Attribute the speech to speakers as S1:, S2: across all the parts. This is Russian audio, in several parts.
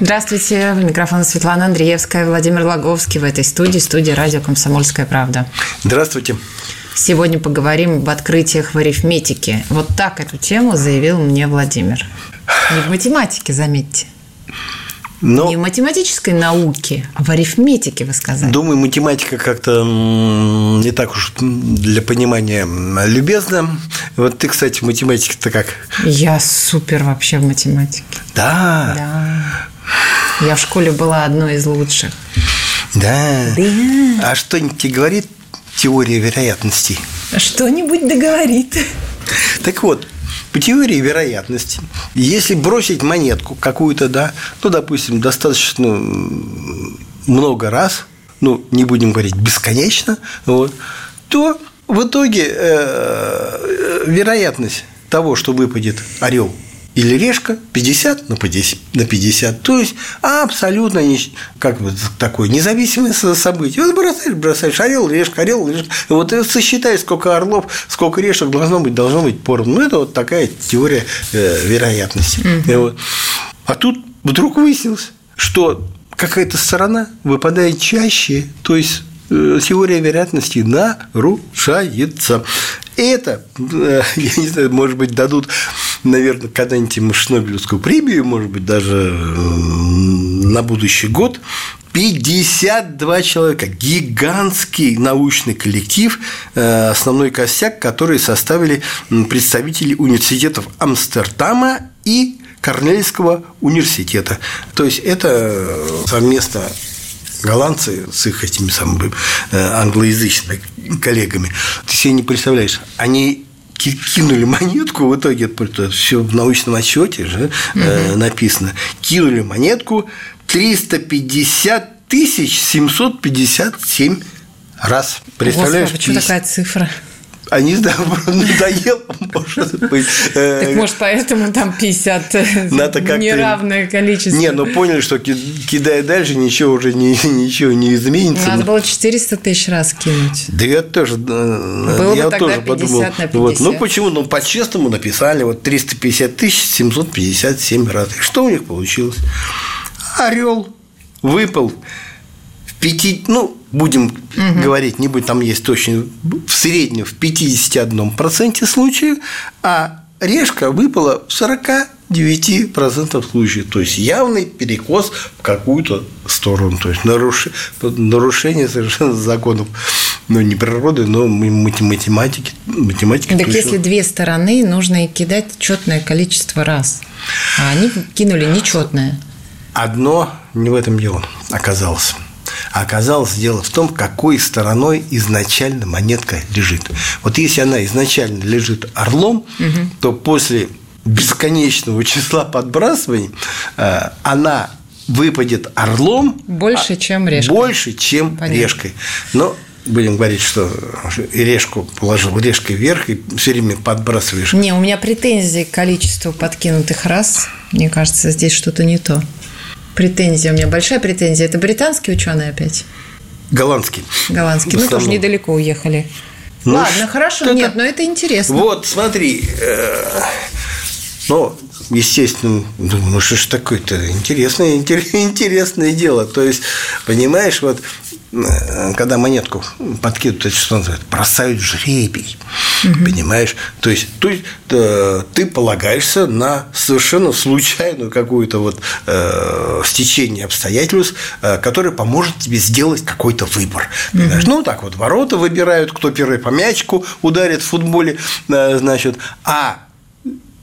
S1: Здравствуйте, микрофон Светлана Андреевская, Владимир Логовский в этой студии, студии радио «Комсомольская правда».
S2: Здравствуйте.
S1: Сегодня поговорим об открытиях в арифметике. Вот так эту тему заявил мне Владимир. Не в математике, заметьте. Но, не в математической науке, а в арифметике, вы сказали.
S2: Думаю, математика как-то не так уж для понимания любезна. Вот ты, кстати, в математике-то как?
S1: Я супер вообще в математике.
S2: Да?
S1: Да. Я в школе была одной из лучших.
S2: Да. Да. А что-нибудь тебе говорит теория вероятностей?
S1: Что-нибудь договорит.
S2: Так вот, по теории вероятности, если бросить монетку какую-то, да, ну, допустим, достаточно много раз, ну, не будем говорить бесконечно, вот, то в итоге э, вероятность того, что выпадет орел или решка 50 на 50, на 50. То есть абсолютно не, как бы такое независимое событие. Вот бросаешь, бросаешь орел, решка, орел, решка. Вот и сосчитай, сколько орлов, сколько решек должно быть, должно быть поровну. Ну, это вот такая теория э, вероятности. Угу. Вот. А тут вдруг выяснилось, что какая-то сторона выпадает чаще, то есть э, теория вероятности нарушается. Это, э, я не знаю, может быть, дадут наверное, когда-нибудь ему Шнобелевскую премию, может быть, даже на будущий год. 52 человека, гигантский научный коллектив, э, основной костяк, который составили представители университетов Амстердама и Корнельского университета. То есть это совместно голландцы с их этими самыми э, англоязычными коллегами. Ты себе не представляешь, они кинули монетку, в итоге это все в научном отчете же угу. написано, кинули монетку 350 тысяч 757 раз.
S1: Представляешь? Господи, что такая цифра?
S2: А не знаю, надоело, может быть.
S1: Так может, поэтому там 50 э, Надо неравное количество.
S2: Не, ну поняли, что кидая дальше, ничего уже не, ничего не изменится.
S1: Надо было 400 тысяч раз кинуть.
S2: Да я тоже, было я бы тоже 50 подумал. На 50. Вот. Ну почему? Ну по-честному написали вот 350 тысяч 757 раз. И что у них получилось? Орел выпал в пяти, ну, будем угу. говорить, не будем, там есть точно, в среднем в 51% случаев, а решка выпала в 49% случаев. То есть явный перекос в какую-то сторону. То есть нарушение совершенно законов ну, не природы, но математики. математики
S1: так если две стороны, нужно и кидать четное количество раз. А они кинули нечетное.
S2: Одно не в этом дело оказалось. А оказалось дело в том, какой стороной изначально монетка лежит. Вот если она изначально лежит орлом, угу. то после бесконечного числа подбрасываний э, она выпадет орлом
S1: больше, чем решкой.
S2: Больше, чем Понятно. решкой. Но будем говорить, что решку положил решкой вверх и все время подбрасываешь.
S1: Не, у меня претензии к количеству подкинутых раз. Мне кажется, здесь что-то не то претензия, у меня большая претензия. Это британские ученые опять?
S2: Голландский.
S1: Голландский. Ну, тоже недалеко уехали. Ну, Ладно, хорошо, нет, но это интересно.
S2: Вот, смотри, э, ну, естественно, думаю, ну что ж такое-то интересное, интересное дело. То есть, понимаешь, вот когда монетку подкидывают, это что называется, бросают жребий. Угу. Понимаешь? То есть, то есть э, ты полагаешься на совершенно случайную какую-то вот э, стечение обстоятельств, э, которое поможет тебе сделать какой-то выбор. Угу. Ну, так вот, ворота выбирают, кто первый по мячику ударит в футболе, э, значит, а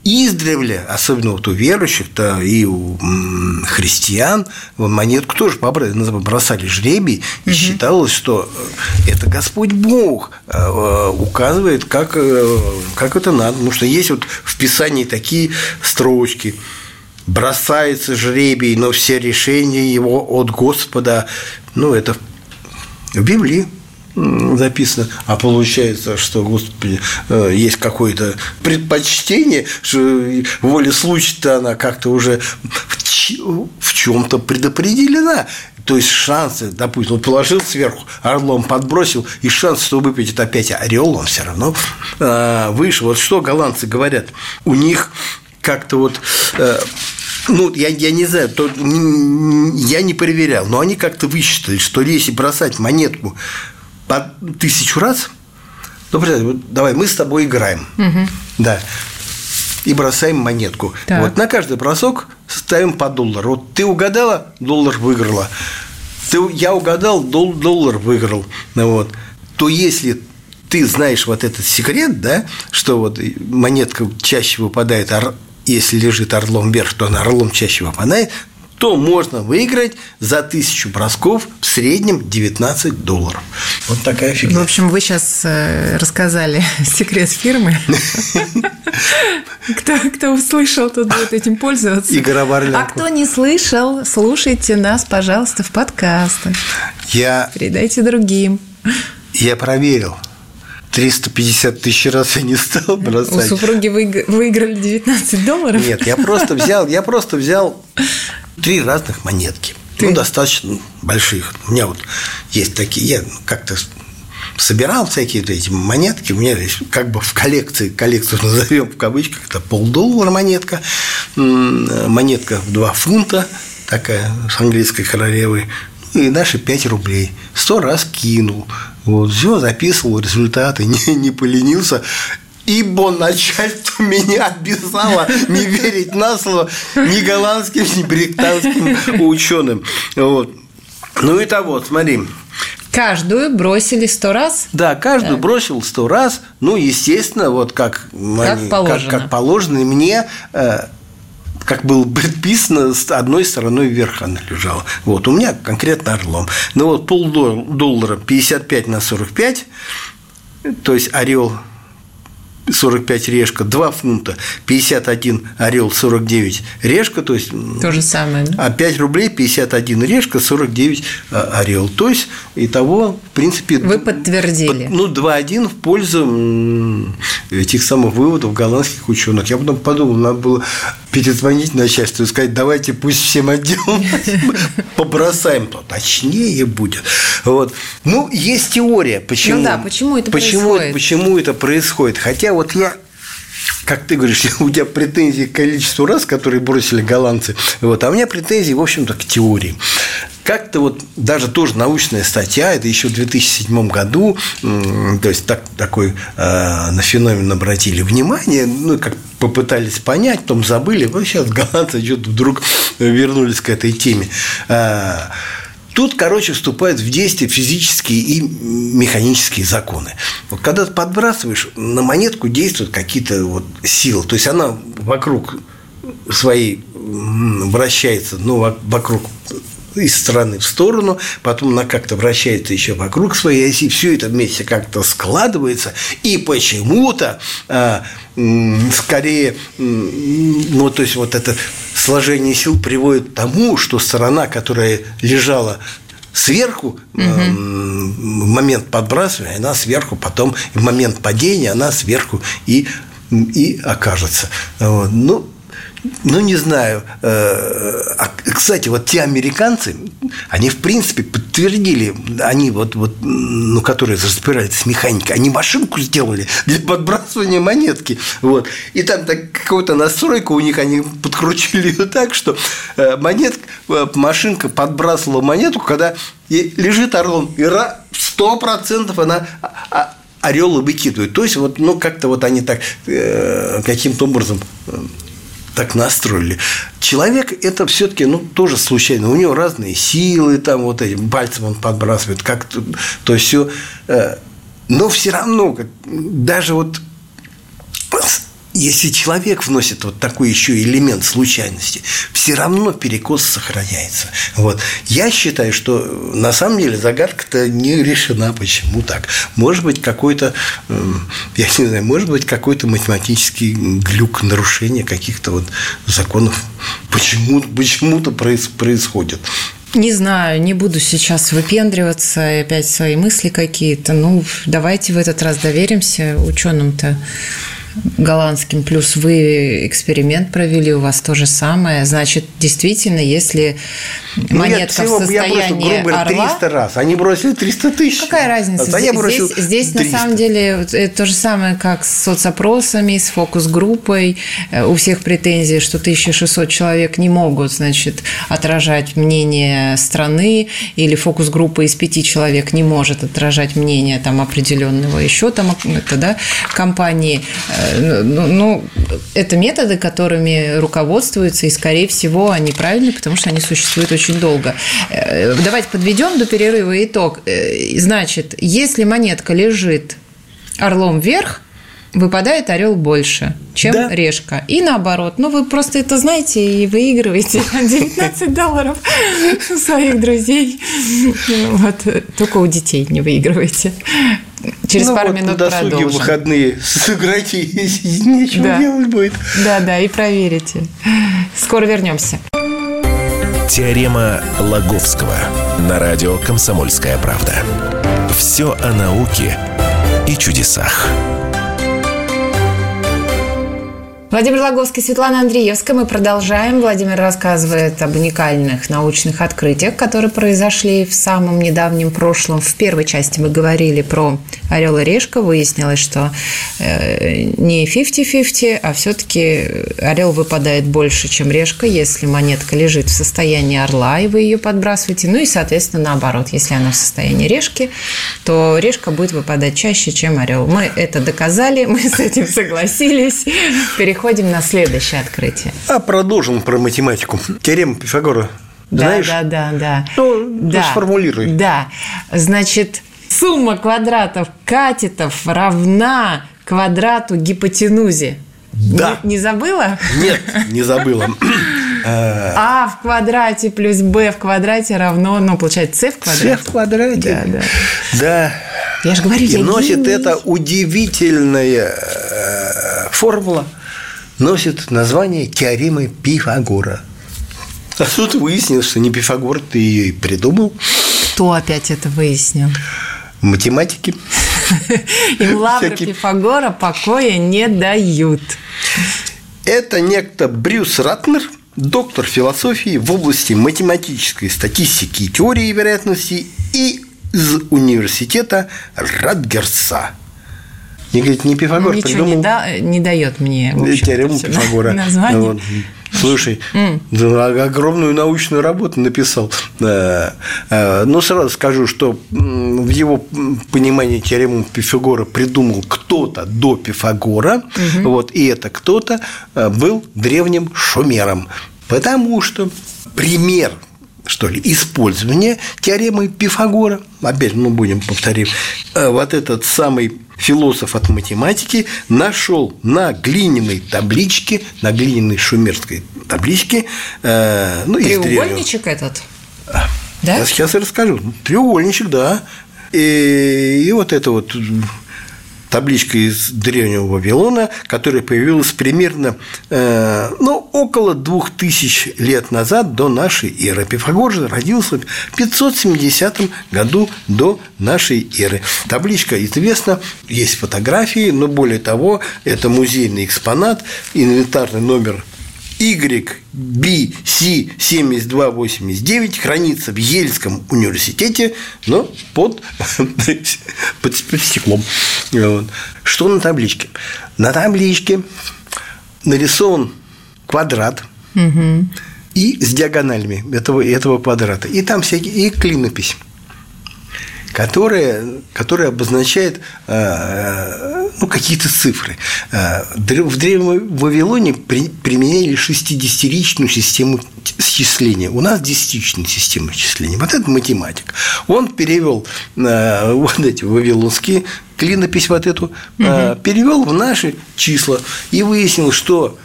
S2: издревле, особенно вот у верующих, то и у христиан, монетку тоже бросали жребий, и угу. считалось, что это Господь Бог э, указывает, как, э, как это надо. Потому что есть вот в Писании такие строчки. бросается жребий, но все решения его от Господа. Ну, это в Библии записано, а получается, что, Господи, э, есть какое-то предпочтение, что воля случая-то она как-то уже в чем-то предопределена. То есть шансы, допустим, он положил сверху, орлом подбросил, и шанс, что выпадет опять орел, он все равно э, выше. Вот что голландцы говорят, у них как-то вот э, ну, я, я не знаю, то, я не проверял, но они как-то высчитали, что если бросать монетку по тысячу раз, ну, вот, давай, мы с тобой играем, угу. да, и бросаем монетку. Так. Вот на каждый бросок ставим по доллару. Вот ты угадала, доллар выиграла. Ты, я угадал, дол, доллар выиграл. Ну, вот. То если ты знаешь вот этот секрет, да, что вот монетка чаще выпадает, если лежит орлом вверх, то она орлом чаще выпадает, то можно выиграть за тысячу бросков в среднем 19 долларов. Вот такая фигня.
S1: В общем, вы сейчас э, рассказали секрет фирмы. Кто, кто услышал, тот будет этим пользоваться.
S2: Игорь
S1: А кто не слышал, слушайте нас, пожалуйста, в подкастах.
S2: Я...
S1: Передайте другим.
S2: Я проверил. 350 тысяч раз я не стал бросать.
S1: У супруги выиграли 19 долларов?
S2: Нет, я просто взял, я просто взял три разных монетки. Ты? Ну, достаточно больших. У меня вот есть такие, я как-то собирал всякие эти монетки. У меня здесь как бы в коллекции, коллекцию назовем в кавычках, это полдоллара монетка, монетка в 2 фунта, такая с английской королевой, ну, и наши 5 рублей. Сто раз кинул. Вот, все, записывал результаты, не, не поленился. Ибо начальство меня обязало не верить на слово ни голландским, ни британским ученым. Вот. Ну и того, смотри.
S1: Каждую бросили сто раз?
S2: Да, каждую да. бросил сто раз. Ну, естественно, вот как,
S1: как, они, положено.
S2: как, как положено. И мне э, как было предписано, с одной стороной вверх она лежала. Вот, у меня конкретно орлом. Ну вот полдоллара 55 на 45, то есть орел 45 решка, 2 фунта, 51 орел, 49 решка, то есть
S1: то же самое, да?
S2: а 5 рублей 51 решка, 49 а, орел. То есть итого, в принципе,
S1: вы подтвердили.
S2: Ну, 2-1 в пользу этих самых выводов голландских ученых. Я потом подумал, надо было перезвонить начальству и сказать, давайте пусть всем отделом побросаем, то точнее будет. Вот. Ну, есть теория, почему,
S1: ну да, почему это
S2: почему,
S1: происходит.
S2: Почему это происходит. Хотя вот я как ты говоришь, у тебя претензии к количеству раз, которые бросили голландцы, вот, а у меня претензии, в общем-то, к теории. Как-то вот даже тоже научная статья, это еще в 2007 году, то есть так, такой э, на феномен обратили внимание, ну, как попытались понять, потом забыли, вот сейчас голландцы что-то вдруг вернулись к этой теме. Э, Тут, короче, вступают в действие физические и механические законы. Вот когда ты подбрасываешь, на монетку действуют какие-то вот силы. То есть она вокруг своей вращается, ну, вокруг из стороны в сторону, потом она как-то вращается еще вокруг своей оси, все это вместе как-то складывается, и почему-то а, скорее, ну, то есть вот это сложение сил приводит к тому, что сторона, которая лежала сверху угу. в момент подбрасывания, она сверху потом в момент падения она сверху и и окажется. Вот. Ну, ну, не знаю. Э, а, кстати, вот те американцы, они, в принципе, подтвердили, они вот, вот ну, которые разбираются механикой, они машинку сделали для подбрасывания монетки. Вот. И там так, какую-то настройку у них, они подкрутили ее так, что э, монетка, э, машинка подбрасывала монетку, когда лежит орлом, и сто процентов она а, а, орел и выкидывает. То есть, вот, ну, как-то вот они так каким-то образом так настроили. Человек – это все-таки, ну, тоже случайно. У него разные силы, там вот этим пальцем он подбрасывает, как-то, то все. Э, но все равно, даже вот если человек вносит вот такой еще элемент случайности, все равно перекос сохраняется. Вот. Я считаю, что на самом деле загадка-то не решена. Почему так? Может быть, какой-то, эм, я не знаю, может быть, какой-то математический глюк, нарушение каких-то вот законов почему, почему-то происходит.
S1: Не знаю, не буду сейчас выпендриваться и опять свои мысли какие-то. Ну, давайте в этот раз доверимся ученым-то голландским, плюс вы эксперимент провели, у вас то же самое. Значит, действительно, если ну, монетка всего, в состоянии я бросил, орла...
S2: 300 раз, они бросили 300 тысяч.
S1: Какая разница? А здесь, бросил здесь, на самом деле, это то же самое, как с соцопросами, с фокус-группой. Э, у всех претензии, что 1600 человек не могут, значит, отражать мнение страны, или фокус-группа из пяти человек не может отражать мнение там определенного еще там это, да, компании. Э, ну, ну, это методы, которыми руководствуются, и, скорее всего, они правильные, потому что они существуют очень очень долго. Э, давайте подведем до перерыва итог. Э, значит, если монетка лежит орлом вверх, выпадает орел больше, чем да. решка. И наоборот. Ну, вы просто это знаете и выигрываете 19 долларов у своих друзей. Вот. Только у детей не выигрываете. Через ну, пару вот минут на досуге продолжим.
S2: выходные сыграйте, нечего да. делать будет.
S1: Да, да, и проверите. Скоро вернемся.
S3: Теорема Лаговского на радио «Комсомольская правда». Все о науке и чудесах.
S1: Владимир Логовский, Светлана Андреевская. Мы продолжаем. Владимир рассказывает об уникальных научных открытиях, которые произошли в самом недавнем прошлом. В первой части мы говорили про орел и решка. Выяснилось, что э, не 50-50, а все-таки орел выпадает больше, чем решка, если монетка лежит в состоянии орла, и вы ее подбрасываете. Ну и, соответственно, наоборот. Если она в состоянии решки, то решка будет выпадать чаще, чем орел. Мы это доказали, мы с этим согласились. Переходим переходим на следующее открытие.
S2: А продолжим про математику. Теорема Пифагора.
S1: Да, Знаешь? да, да, да.
S2: Ну, да. сформулируй.
S1: Да. Значит, сумма квадратов катетов равна квадрату гипотенузе.
S2: Да.
S1: Не, не забыла?
S2: Нет, не забыла.
S1: А в квадрате плюс b в квадрате равно, ну, получается, c в квадрате.
S2: c в квадрате.
S1: Да, да.
S2: Да.
S1: Я же говорю,
S2: И я носит гений. это удивительная э, формула – носит название теоремы Пифагора. А тут выяснилось, что не Пифагор ты ее и придумал.
S1: Кто опять это выяснил?
S2: Математики.
S1: Им лавры Пифагора покоя не дают.
S2: Это некто Брюс Ратнер, доктор философии в области математической статистики и теории вероятности и из университета Радгерса. Не говорит, не Пифагор
S1: Ничего
S2: придумал.
S1: не, да, не дает мне
S2: теорему Пифагора.
S1: Название. Вот.
S2: Слушай, mm. огромную научную работу написал. Но ну, сразу скажу, что в его понимании теорему Пифагора придумал кто-то до Пифагора, угу. вот, и это кто-то э, был древним шумером. Потому что пример что ли, использования теоремы Пифагора, опять мы будем повторим, э, вот этот самый философ от математики нашел на глиняной табличке, на глиняной шумерской табличке,
S1: э, ну, Треугольничек этот?
S2: Да? Я сейчас расскажу. Треугольничек, да. И, и вот это вот табличка из древнего Вавилона, которая появилась примерно э, ну, около 2000 лет назад до нашей эры. Пифагор же родился в 570 году до нашей эры. Табличка известна, есть фотографии, но более того, это музейный экспонат, инвентарный номер YBC7289 хранится в Ельском университете, но под, под, стеклом. Вот. Что на табличке? На табличке нарисован квадрат угу. и с диагоналями этого, этого квадрата. И там всякие и клинопись. Которая, которая обозначает э, ну, какие-то цифры. Э, в Древнем Вавилоне применяли 60-ричную систему счисления. У нас десятичная система счисления. Вот это математик. Он перевел вот эти вавилонские клинопись вот эту, угу. перевел в наши числа и выяснил, что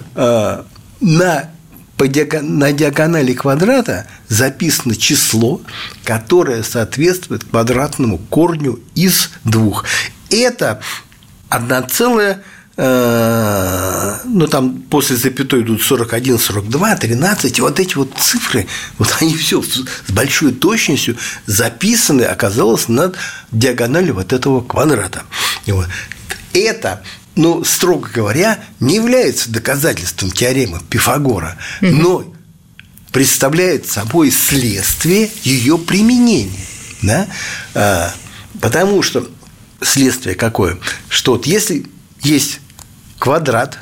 S2: на по диагон... на диагонали квадрата записано число, которое соответствует квадратному корню из двух. Это одна целая э, ну, там после запятой идут 41, 42, 13, и вот эти вот цифры, вот они все с большой точностью записаны, оказалось, над диагональю вот этого квадрата. И вот. Это ну, строго говоря, не является доказательством теоремы Пифагора, угу. но представляет собой следствие ее применения. Да? А, потому что следствие какое? Что вот если есть квадрат,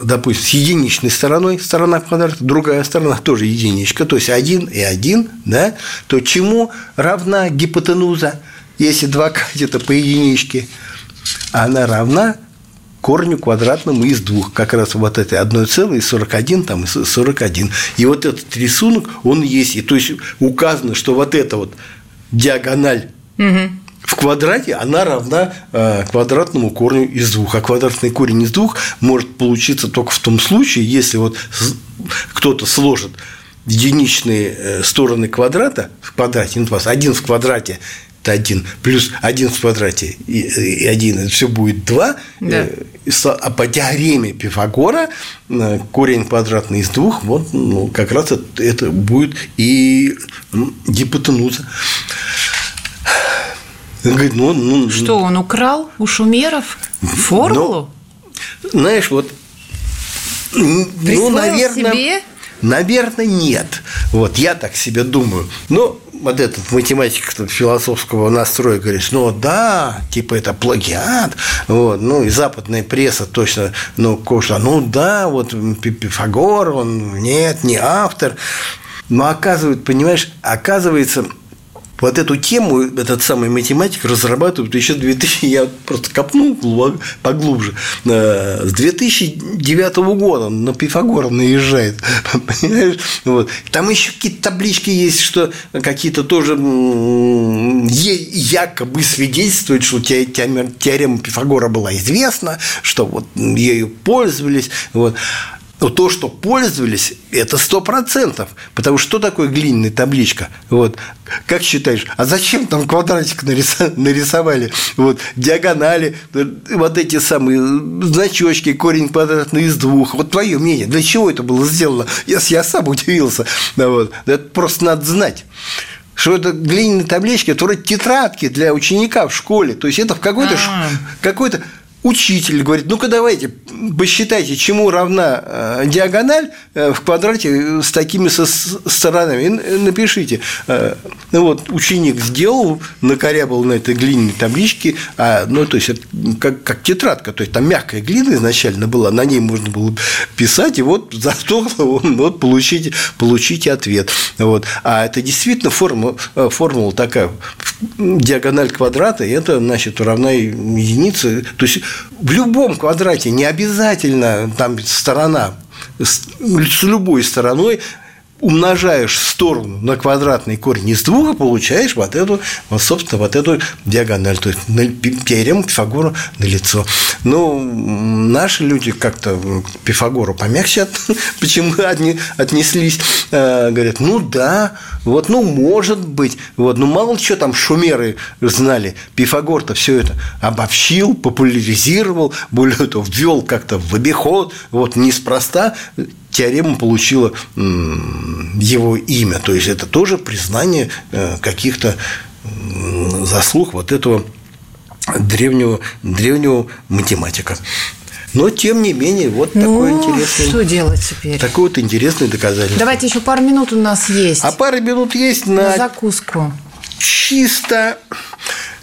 S2: допустим, с единичной стороной, сторона квадрата, другая сторона тоже единичка, то есть один и один, да, то чему равна гипотенуза, если два катета по единичке? Она равна корню квадратному из двух, как раз вот этой одной целой, 41, там, и 41. И вот этот рисунок, он есть. И то есть указано, что вот эта вот диагональ угу. в квадрате, она равна э, квадратному корню из двух. А квадратный корень из двух может получиться только в том случае, если вот кто-то сложит единичные э, стороны квадрата в квадрате, ну, один в квадрате это 1, плюс 1 в квадрате и 1, это все будет 2. Да. Э, а по теореме Пифагора э, корень квадратный из двух, вот ну, как раз это, это будет и гипотенуза.
S1: Он говорит, ну, ну, Что, он украл у шумеров формулу?
S2: Ну, знаешь, вот
S1: ну, наверное, себе?
S2: Наверное, нет. Вот я так себе думаю. Но вот этот математик философского настроя говорит, ну да, типа это плагиат, вот, ну и западная пресса точно, ну, кошла, ну да, вот Пифагор, он нет, не автор. Но оказывается, понимаешь, оказывается, вот эту тему этот самый математик разрабатывает еще 2000, я просто копнул поглубже, с 2009 года на Пифагора наезжает, понимаешь? Вот. Там еще какие-то таблички есть, что какие-то тоже якобы свидетельствуют, что теорема Пифагора была известна, что вот ею пользовались. Вот. Но то, что пользовались, это сто процентов. Потому что что такое глиняная табличка? Вот. Как считаешь, а зачем там квадратик нарисовали? Вот, диагонали, вот эти самые значочки, корень квадратный из двух. Вот твое мнение, для чего это было сделано? Я, я сам удивился. Вот. Это просто надо знать что это глиняные таблички, это вроде тетрадки для ученика в школе. То есть это в какой-то, какой-то учитель говорит, ну-ка давайте посчитайте, чему равна э, диагональ э, в квадрате с такими сторонами. И напишите. Э, ну вот ученик сделал, накорябал на этой глиняной табличке, а, ну то есть как, как тетрадка, то есть там мягкая глина изначально была, на ней можно было писать, и вот за что вот получите, получите ответ. Вот. А это действительно формула, формула такая, диагональ квадрата, это, значит, равна единице. То есть в любом квадрате не обязательно там сторона с любой стороной умножаешь сторону на квадратный корень из двух получаешь вот эту, вот, собственно, вот эту диагональ, то есть теорему Пифагора на лицо. Но наши люди как-то к Пифагору помягче почему они отнеслись, э, говорят, ну да, вот, ну, может быть, вот, ну, мало что там шумеры знали, Пифагор-то все это обобщил, популяризировал, более того, ввел как-то в обиход, вот, неспроста теорема получила его имя. То есть это тоже признание э, каких-то заслуг вот этого древнего, древнего математика. Но, тем не менее, вот ну, такое интересное...
S1: что делать теперь?
S2: Такое вот интересное доказательство.
S1: Давайте еще пару минут у нас есть.
S2: А пару минут есть на...
S1: На закуску.
S2: Чисто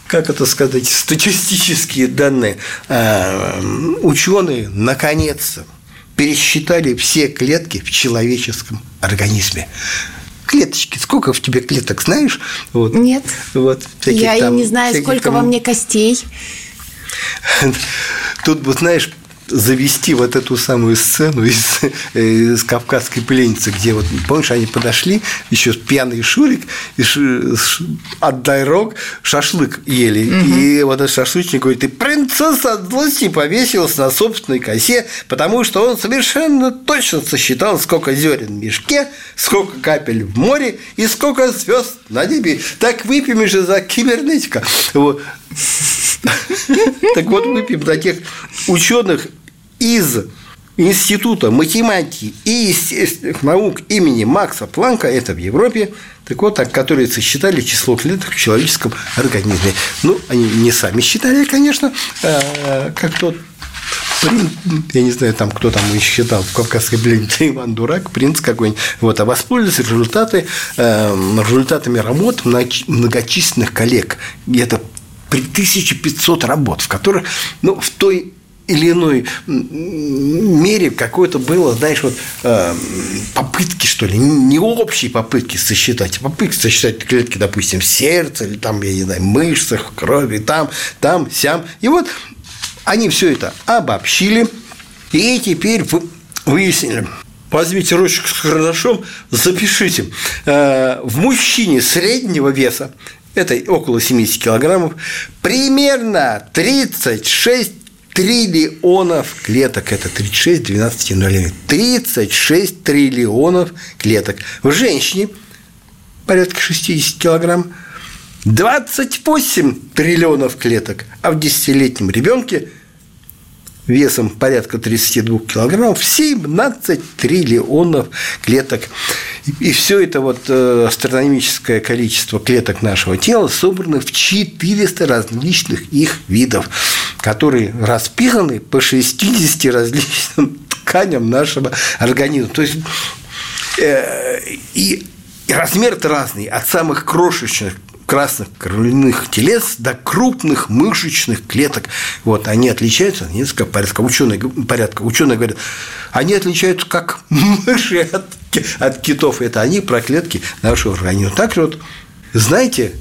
S2: как это сказать, статистические данные. А, ученые наконец-то пересчитали все клетки в человеческом организме. клеточки. Сколько в тебе клеток, знаешь?
S1: Вот. Нет. Вот, Я там, и не знаю, сколько там... во мне костей.
S2: Тут, вот знаешь, завести вот эту самую сцену из, э, из «Кавказской пленницы», где вот, помнишь, они подошли, еще пьяный Шурик, и ш, ш, отдай рог, шашлык ели. Угу. И вот этот шашлычник говорит, ты принцесса от злости повесилась на собственной косе, потому что он совершенно точно сосчитал, сколько зерен в мешке, сколько капель в море и сколько звезд на небе. Так выпьем же за кибернетика. Вот. Так вот, выпьем за тех ученых из Института математики и естественных наук имени Макса Планка, это в Европе, так вот, которые сосчитали число клеток в человеческом организме. Ну, они не сами считали, конечно, а, как тот я не знаю, там кто там еще считал в Кавказской пленнице Иван Дурак, принц какой-нибудь, вот, а воспользовались результаты, э, результатами работ многочисленных коллег. И это при 1500 работ, в которых, ну, в той или иной мере какое-то было, знаешь, вот э, попытки, что ли, не общие попытки сосчитать, а попытки сосчитать клетки, допустим, сердца или там, я не знаю, мышцах, крови, там, там, сям. И вот они все это обобщили, и теперь выяснили, возьмите ручку с карандашом, запишите. Э, в мужчине среднего веса, это около 70 килограммов, примерно 36 триллионов клеток. Это 36 12 нулей. 36 триллионов клеток. В женщине порядка 60 килограмм. 28 триллионов клеток, а в 10-летнем ребенке весом порядка 32 килограммов 17 триллионов клеток. И все это вот э, астрономическое количество клеток нашего тела собрано в 400 различных их видов, которые распиханы по 60 различным тканям нашего организма. То есть э, и, размер-то разный, от самых крошечных красных кровяных телец до крупных мышечных клеток. Вот, они отличаются несколько порядка. Ученые, порядка. Ученые говорят, они отличаются как мыши от, от китов. Это они про клетки нашего организма. Так вот, знаете,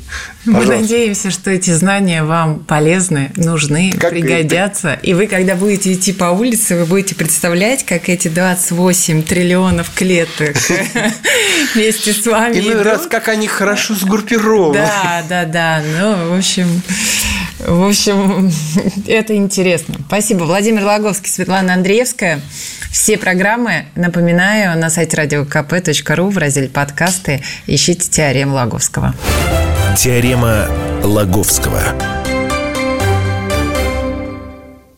S1: мы надеемся, что эти знания вам полезны, нужны, как пригодятся. Это? И вы, когда будете идти по улице, вы будете представлять, как эти 28 триллионов клеток вместе с вами
S2: Иной раз, как они хорошо сгруппированы.
S1: Да, да, да. Ну, в общем, в общем, это интересно. Спасибо. Владимир Логовский, Светлана Андреевская. Все программы, напоминаю, на сайте radiokp.ru в разделе «Подкасты» ищите «Теорему Лаговского».
S3: Теорема Лаговского.